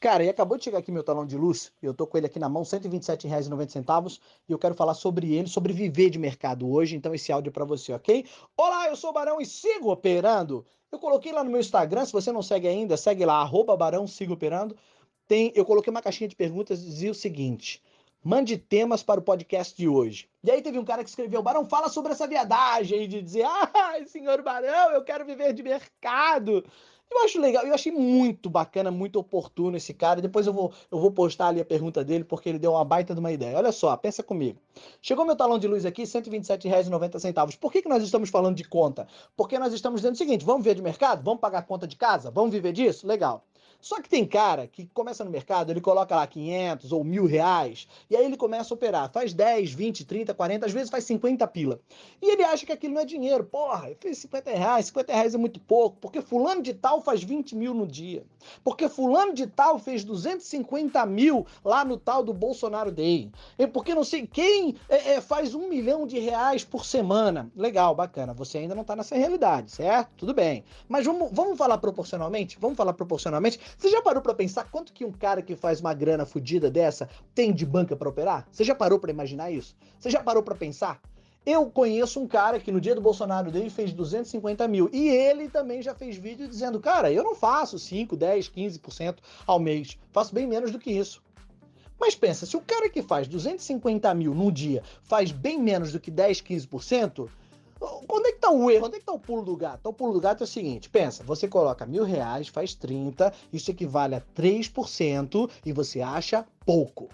Cara, e acabou de chegar aqui meu talão de luz, eu tô com ele aqui na mão, R$ 127,90, e eu quero falar sobre ele, sobre viver de mercado hoje, então esse áudio é para você, ok? Olá, eu sou o Barão e sigo operando. Eu coloquei lá no meu Instagram, se você não segue ainda, segue lá, arroba Barão, sigo operando. Tem, eu coloquei uma caixinha de perguntas e dizia o seguinte, mande temas para o podcast de hoje. E aí teve um cara que escreveu, Barão, fala sobre essa viadagem de dizer, ah, senhor Barão, eu quero viver de mercado. Eu acho legal, eu achei muito bacana, muito oportuno esse cara. Depois eu vou, eu vou postar ali a pergunta dele, porque ele deu uma baita de uma ideia. Olha só, pensa comigo. Chegou meu talão de luz aqui, R$ 127,90. Por que, que nós estamos falando de conta? Porque nós estamos dizendo o seguinte: vamos ver de mercado? Vamos pagar conta de casa? Vamos viver disso? Legal. Só que tem cara que começa no mercado, ele coloca lá 500 ou mil reais, e aí ele começa a operar. Faz 10, 20, 30, 40, às vezes faz 50 pila. E ele acha que aquilo não é dinheiro. Porra, eu fiz 50 reais, 50 reais é muito pouco, porque fulano de tal faz 20 mil no dia. Porque fulano de tal fez 250 mil lá no tal do Bolsonaro Day. Porque não sei quem é, é, faz um milhão de reais por semana. Legal, bacana. Você ainda não está nessa realidade, certo? Tudo bem. Mas vamos, vamos falar proporcionalmente? Vamos falar proporcionalmente? Você já parou para pensar quanto que um cara que faz uma grana fodida dessa tem de banca para operar? Você já parou para imaginar isso? Você já parou para pensar? Eu conheço um cara que no dia do Bolsonaro dele fez 250 mil. E ele também já fez vídeo dizendo: Cara, eu não faço 5, 10, 15% ao mês. Faço bem menos do que isso. Mas pensa, se o cara que faz 250 mil no dia faz bem menos do que 10, 15%, quando é que tá o erro? Onde é que tá o pulo do gato? O pulo do gato é o seguinte: pensa, você coloca mil reais, faz 30, isso equivale a 3% e você acha pouco.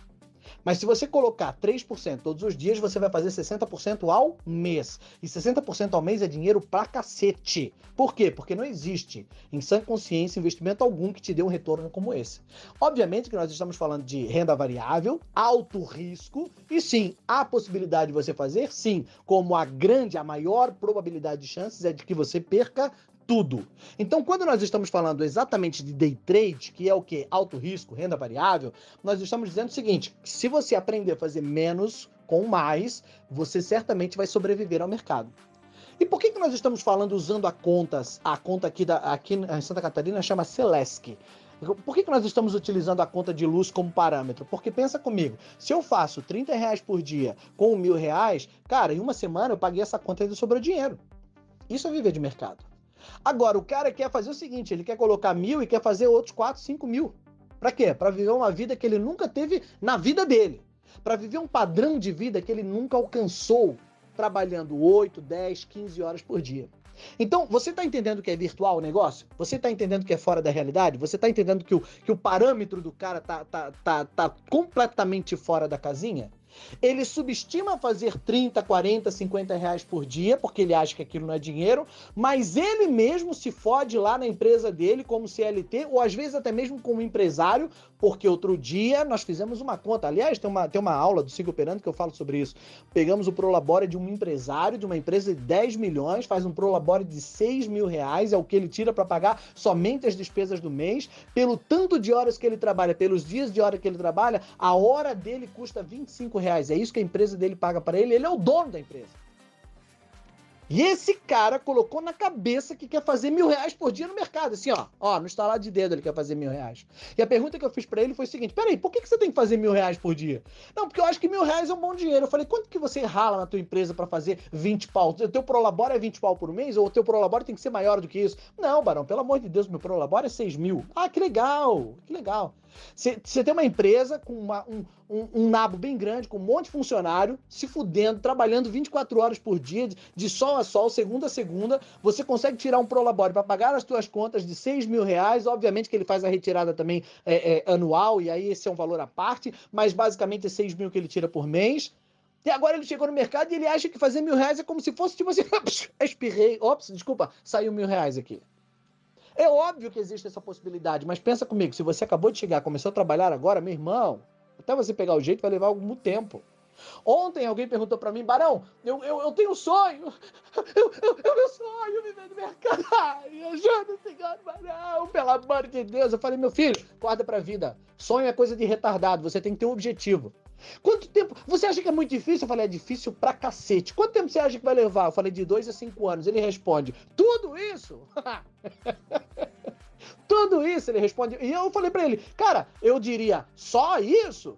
Mas se você colocar 3% todos os dias, você vai fazer 60% ao mês. E 60% ao mês é dinheiro pra cacete. Por quê? Porque não existe, em sã consciência, investimento algum que te dê um retorno como esse. Obviamente que nós estamos falando de renda variável, alto risco, e sim, há possibilidade de você fazer, sim, como a grande, a maior probabilidade de chances é de que você perca tudo. Então, quando nós estamos falando exatamente de day trade, que é o que? Alto risco, renda variável, nós estamos dizendo o seguinte: se você aprender a fazer menos com mais, você certamente vai sobreviver ao mercado. E por que, que nós estamos falando usando a contas, a conta aqui, da, aqui em Santa Catarina chama Celesc? Por que, que nós estamos utilizando a conta de luz como parâmetro? Porque pensa comigo, se eu faço 30 reais por dia com mil reais, cara, em uma semana eu paguei essa conta e ainda sobrou dinheiro. Isso é viver de mercado. Agora, o cara quer fazer o seguinte: ele quer colocar mil e quer fazer outros 4, 5 mil. Para quê? Para viver uma vida que ele nunca teve na vida dele. Para viver um padrão de vida que ele nunca alcançou, trabalhando 8, 10, 15 horas por dia. Então, você está entendendo que é virtual o negócio? Você está entendendo que é fora da realidade? Você está entendendo que o, que o parâmetro do cara tá, tá, tá, tá completamente fora da casinha? Ele subestima fazer 30, 40, 50 reais por dia, porque ele acha que aquilo não é dinheiro, mas ele mesmo se fode lá na empresa dele como CLT, ou às vezes até mesmo como empresário, porque outro dia nós fizemos uma conta. Aliás, tem uma, tem uma aula do Sigo Operando que eu falo sobre isso. Pegamos o Prolabore de um empresário, de uma empresa de 10 milhões, faz um Prolabore de 6 mil reais, é o que ele tira para pagar somente as despesas do mês. Pelo tanto de horas que ele trabalha, pelos dias de hora que ele trabalha, a hora dele custa 25 reais. É isso que a empresa dele paga para ele. Ele é o dono da empresa. E esse cara colocou na cabeça que quer fazer mil reais por dia no mercado. Assim, ó, ó, no estalar de dedo ele quer fazer mil reais. E a pergunta que eu fiz para ele foi o seguinte: peraí, por que, que você tem que fazer mil reais por dia? Não, porque eu acho que mil reais é um bom dinheiro. Eu falei, quanto que você rala na tua empresa para fazer 20 pau? O teu Prolabore é 20 pau por mês? Ou o teu Prolabore tem que ser maior do que isso? Não, Barão, pelo amor de Deus, meu Prolabore é 6 mil. Ah, que legal, que legal. Você tem uma empresa com uma, um, um, um, nabo bem grande, com um monte de funcionário, se fudendo, trabalhando 24 horas por dia, de, de sol a sol, segunda a segunda. Você consegue tirar um Prolabore para pagar as suas contas de 6 mil reais. Obviamente que ele faz a retirada também é, é, anual, e aí esse é um valor à parte, mas basicamente é 6 mil que ele tira por mês. E agora ele chegou no mercado e ele acha que fazer mil reais é como se fosse tipo assim, espirrei, ops, desculpa, saiu mil reais aqui. É óbvio que existe essa possibilidade, mas pensa comigo, se você acabou de chegar, começou a trabalhar agora, meu irmão, até você pegar o jeito vai levar algum tempo. Ontem alguém perguntou para mim, Barão, eu, eu, eu tenho um sonho, eu, eu, eu meu sonho viver no mercado, ajuda, senhor Barão, pelo amor de Deus. Eu falei, meu filho, acorda pra vida, sonho é coisa de retardado, você tem que ter um objetivo. Quanto tempo? Você acha que é muito difícil? Eu falei, é difícil pra cacete. Quanto tempo você acha que vai levar? Eu falei, de dois a cinco anos. Ele responde, tudo isso? Tudo isso ele responde. E eu falei para ele, cara, eu diria só isso?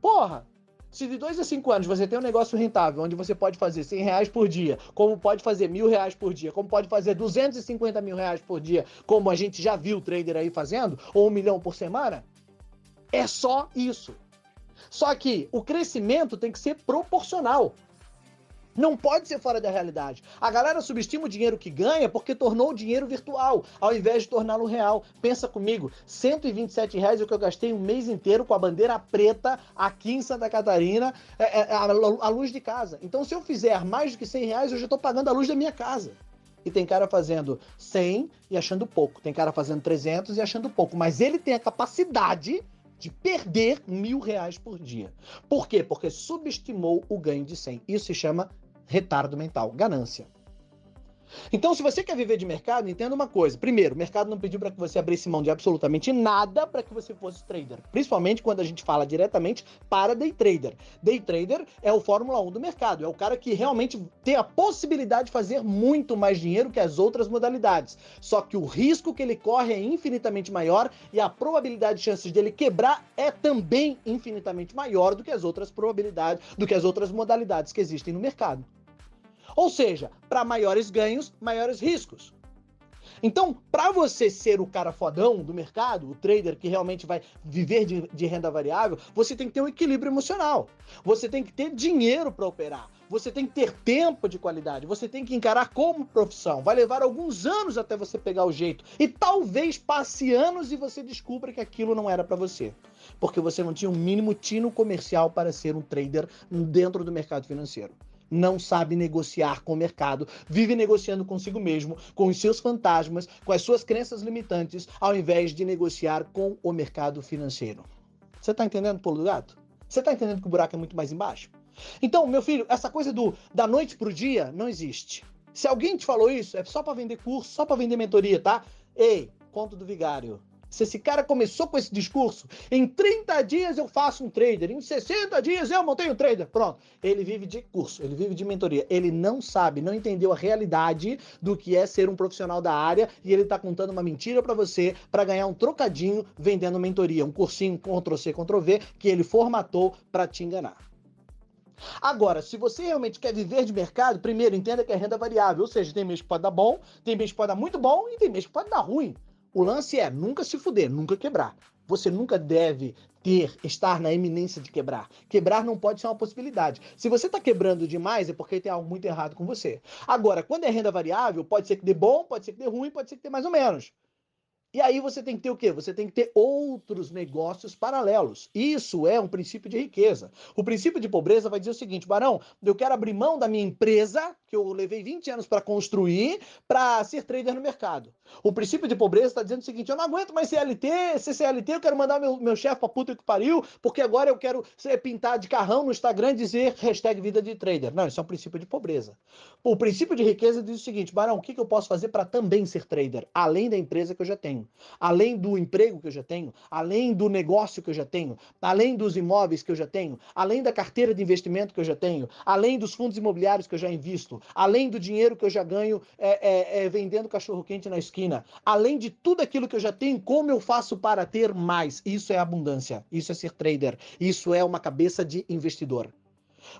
Porra, se de dois a cinco anos você tem um negócio rentável, onde você pode fazer 100 reais por dia, como pode fazer mil reais por dia, como pode fazer 250 mil reais por dia, como a gente já viu o trader aí fazendo, ou um milhão por semana, é só isso. Só que o crescimento tem que ser proporcional. Não pode ser fora da realidade. A galera subestima o dinheiro que ganha porque tornou o dinheiro virtual, ao invés de torná-lo real. Pensa comigo, 127 reais é o que eu gastei um mês inteiro com a bandeira preta aqui em Santa Catarina, é, é, a, a, luz de casa. Então, se eu fizer mais do que 100 reais, eu já estou pagando a luz da minha casa. E tem cara fazendo 100 e achando pouco. Tem cara fazendo 300 e achando pouco. Mas ele tem a capacidade de perder mil reais por dia. Por quê? Porque subestimou o ganho de 100. Isso se chama retardo mental, ganância. Então, se você quer viver de mercado, entenda uma coisa. Primeiro, o mercado não pediu para que você abrisse mão de absolutamente nada para que você fosse trader. Principalmente quando a gente fala diretamente para day trader. Day trader é o Fórmula 1 do mercado. É o cara que realmente tem a possibilidade de fazer muito mais dinheiro que as outras modalidades. Só que o risco que ele corre é infinitamente maior e a probabilidade de chances dele quebrar é também infinitamente maior do que as outras probabilidades, do que as outras modalidades que existem no mercado. Ou seja, para maiores ganhos, maiores riscos. Então, para você ser o cara fodão do mercado, o trader que realmente vai viver de, de, renda variável, você tem que ter um equilíbrio emocional. Você tem que ter dinheiro para operar. Você tem que ter tempo de qualidade. Você tem que encarar como profissão. Vai levar alguns anos até você pegar o jeito. E talvez passe anos e você descubra que aquilo não era para você. Porque você não tinha um mínimo tino comercial para ser um trader dentro do mercado financeiro não sabe negociar com o mercado, vive negociando consigo mesmo, com os seus fantasmas, com as suas crenças limitantes, ao invés de negociar com o mercado financeiro. Você está entendendo, pulo do gato? Você está entendendo que o buraco é muito mais embaixo? Então, meu filho, essa coisa do da noite para o dia não existe. Se alguém te falou isso, é só para vender curso, só para vender mentoria, tá? Ei, conto do vigário. Se esse cara começou com esse discurso, em 30 dias eu faço um trader, em 60 dias eu montei um trader, pronto. Ele vive de curso, ele vive de mentoria. Ele não sabe, não entendeu a realidade do que é ser um profissional da área e ele tá contando uma mentira para você para ganhar um trocadinho vendendo mentoria, um cursinho Ctrl-C, Ctrl-V que ele formatou para te enganar. Agora, se você realmente quer viver de mercado, primeiro entenda que é renda variável, ou seja, tem mês que pode dar bom, tem mês que pode dar muito bom e tem mês que pode dar ruim. O lance é nunca se fuder, nunca quebrar. Você nunca deve ter, estar na iminência de quebrar. Quebrar não pode ser uma possibilidade. Se você está quebrando demais, é porque tem algo muito errado com você. Agora, quando é renda variável, pode ser que dê bom, pode ser que dê ruim, pode ser que dê mais ou menos. E aí você tem que ter o quê? Você tem que ter outros negócios paralelos. Isso é um princípio de riqueza. O princípio de pobreza vai dizer o seguinte, Barão, eu quero abrir mão da minha empresa, que eu levei 20 anos para construir, para ser trader no mercado. O princípio de pobreza está dizendo o seguinte, eu não aguento mais CLT, ser CLT, eu quero mandar meu, meu chefe pra puta que pariu, porque agora eu quero ser, pintar de carrão no Instagram e dizer hashtag vida de trader. Não, isso é um princípio de pobreza. O princípio de riqueza diz o seguinte, Barão, o que, que eu posso fazer para também ser trader, além da empresa que eu já tenho? além do emprego que eu já tenho, além do negócio que eu já tenho, além dos imóveis que eu já tenho, além da carteira de investimento que eu já tenho, além dos fundos imobiliários que eu já invisto, além do dinheiro que eu já ganho é, é, é, vendendo cachorro-quente na esquina, além de tudo aquilo que eu já tenho, como eu faço para ter mais? Isso é abundância, isso é ser trader, isso é uma cabeça de investidor.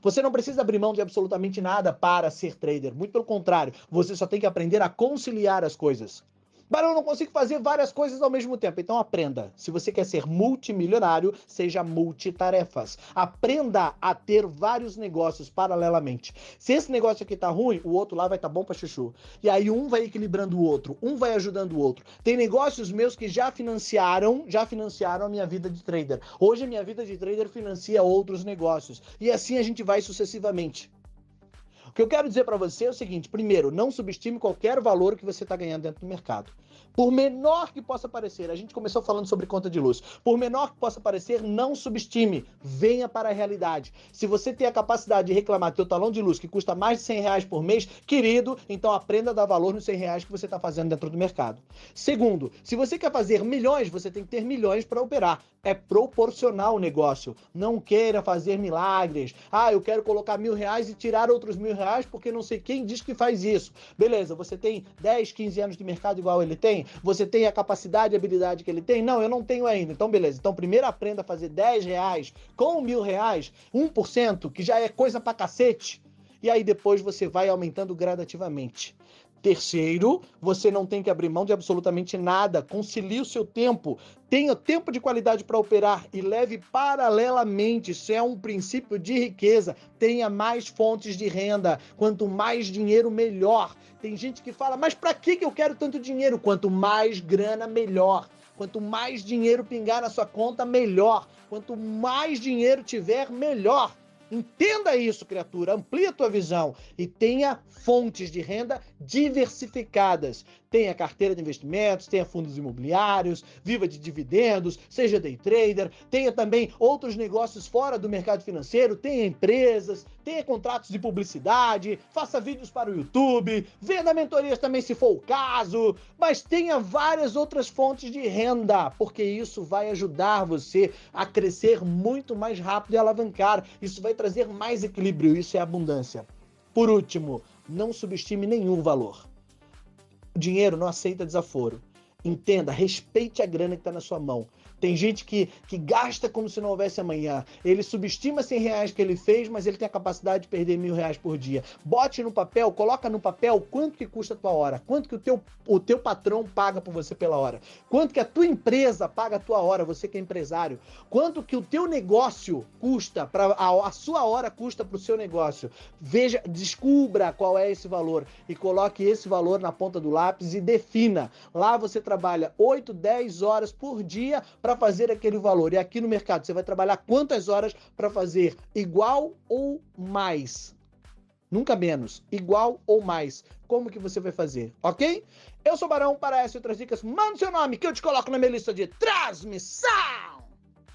Você não precisa abrir mão de absolutamente nada para ser trader. Muito pelo contrário, você só tem que aprender a conciliar as coisas. Barão, eu não consigo fazer várias coisas ao mesmo tempo. Então aprenda. Se você quer ser multimilionário, seja multitarefas. Aprenda a ter vários negócios paralelamente. Se esse negócio aqui tá ruim, o outro lá vai tá bom para chuchu. E aí um vai equilibrando o outro, um vai ajudando o outro. Tem negócios meus que já financiaram, já financiaram a minha vida de trader. Hoje a minha vida de trader financia outros negócios. E assim a gente vai sucessivamente que eu quero dizer para você é o seguinte: primeiro, não subestime qualquer valor que você está ganhando dentro do mercado. Por menor que possa parecer, a gente começou falando sobre conta de luz. Por menor que possa parecer, não subestime. Venha para a realidade. Se você tem a capacidade de reclamar teu talão de luz que custa mais de 100 reais por mês, querido, então aprenda a dar valor nos 100 reais que você está fazendo dentro do mercado. Segundo, se você quer fazer milhões, você tem que ter milhões para operar. É proporcional o negócio. Não queira fazer milagres. Ah, eu quero colocar mil reais e tirar outros mil reais porque não sei quem diz que faz isso. Beleza, você tem 10, 15 anos de mercado igual ele tem? Você tem a capacidade e habilidade que ele tem? Não, eu não tenho ainda. Então, beleza. Então, primeiro aprenda a fazer 10 reais com mil reais, 1%, que já é coisa pra cacete. E aí depois você vai aumentando gradativamente. Terceiro, você não tem que abrir mão de absolutamente nada. Concilie o seu tempo. Tenha tempo de qualidade para operar e leve paralelamente. Isso é um princípio de riqueza. Tenha mais fontes de renda. Quanto mais dinheiro, melhor. Tem gente que fala, mas para que eu quero tanto dinheiro? Quanto mais grana, melhor. Quanto mais dinheiro pingar na sua conta, melhor. Quanto mais dinheiro tiver, melhor. Entenda isso, criatura. Amplie a tua visão e tenha fontes de renda diversificadas tenha carteira de investimentos, tenha fundos imobiliários, viva de dividendos, seja day trader, tenha também outros negócios fora do mercado financeiro, tenha empresas, tenha contratos de publicidade, faça vídeos para o YouTube, venda mentorias também se for o caso, mas tenha várias outras fontes de renda, porque isso vai ajudar você a crescer muito mais rápido e alavancar. Isso vai trazer mais equilíbrio, isso é abundância. Por último, não subestime nenhum valor. O dinheiro não aceita desaforo. Entenda, respeite a grana que está na sua mão. Tem gente que, que gasta como se não houvesse amanhã. Ele subestima 100 reais que ele fez, mas ele tem a capacidade de perder mil reais por dia. Bote no papel, coloca no papel quanto que custa a tua hora, quanto que o teu, o teu patrão paga por você pela hora, quanto que a tua empresa paga a tua hora, você que é empresário, quanto que o teu negócio custa, para a, a sua hora custa para o seu negócio. Veja, descubra qual é esse valor e coloque esse valor na ponta do lápis e defina. Lá você trabalha 8, 10 horas por dia para fazer aquele valor. E aqui no mercado, você vai trabalhar quantas horas para fazer igual ou mais? Nunca menos, igual ou mais. Como que você vai fazer, ok? Eu sou Barão, para essa e outras dicas, manda seu nome que eu te coloco na minha lista de transmissão!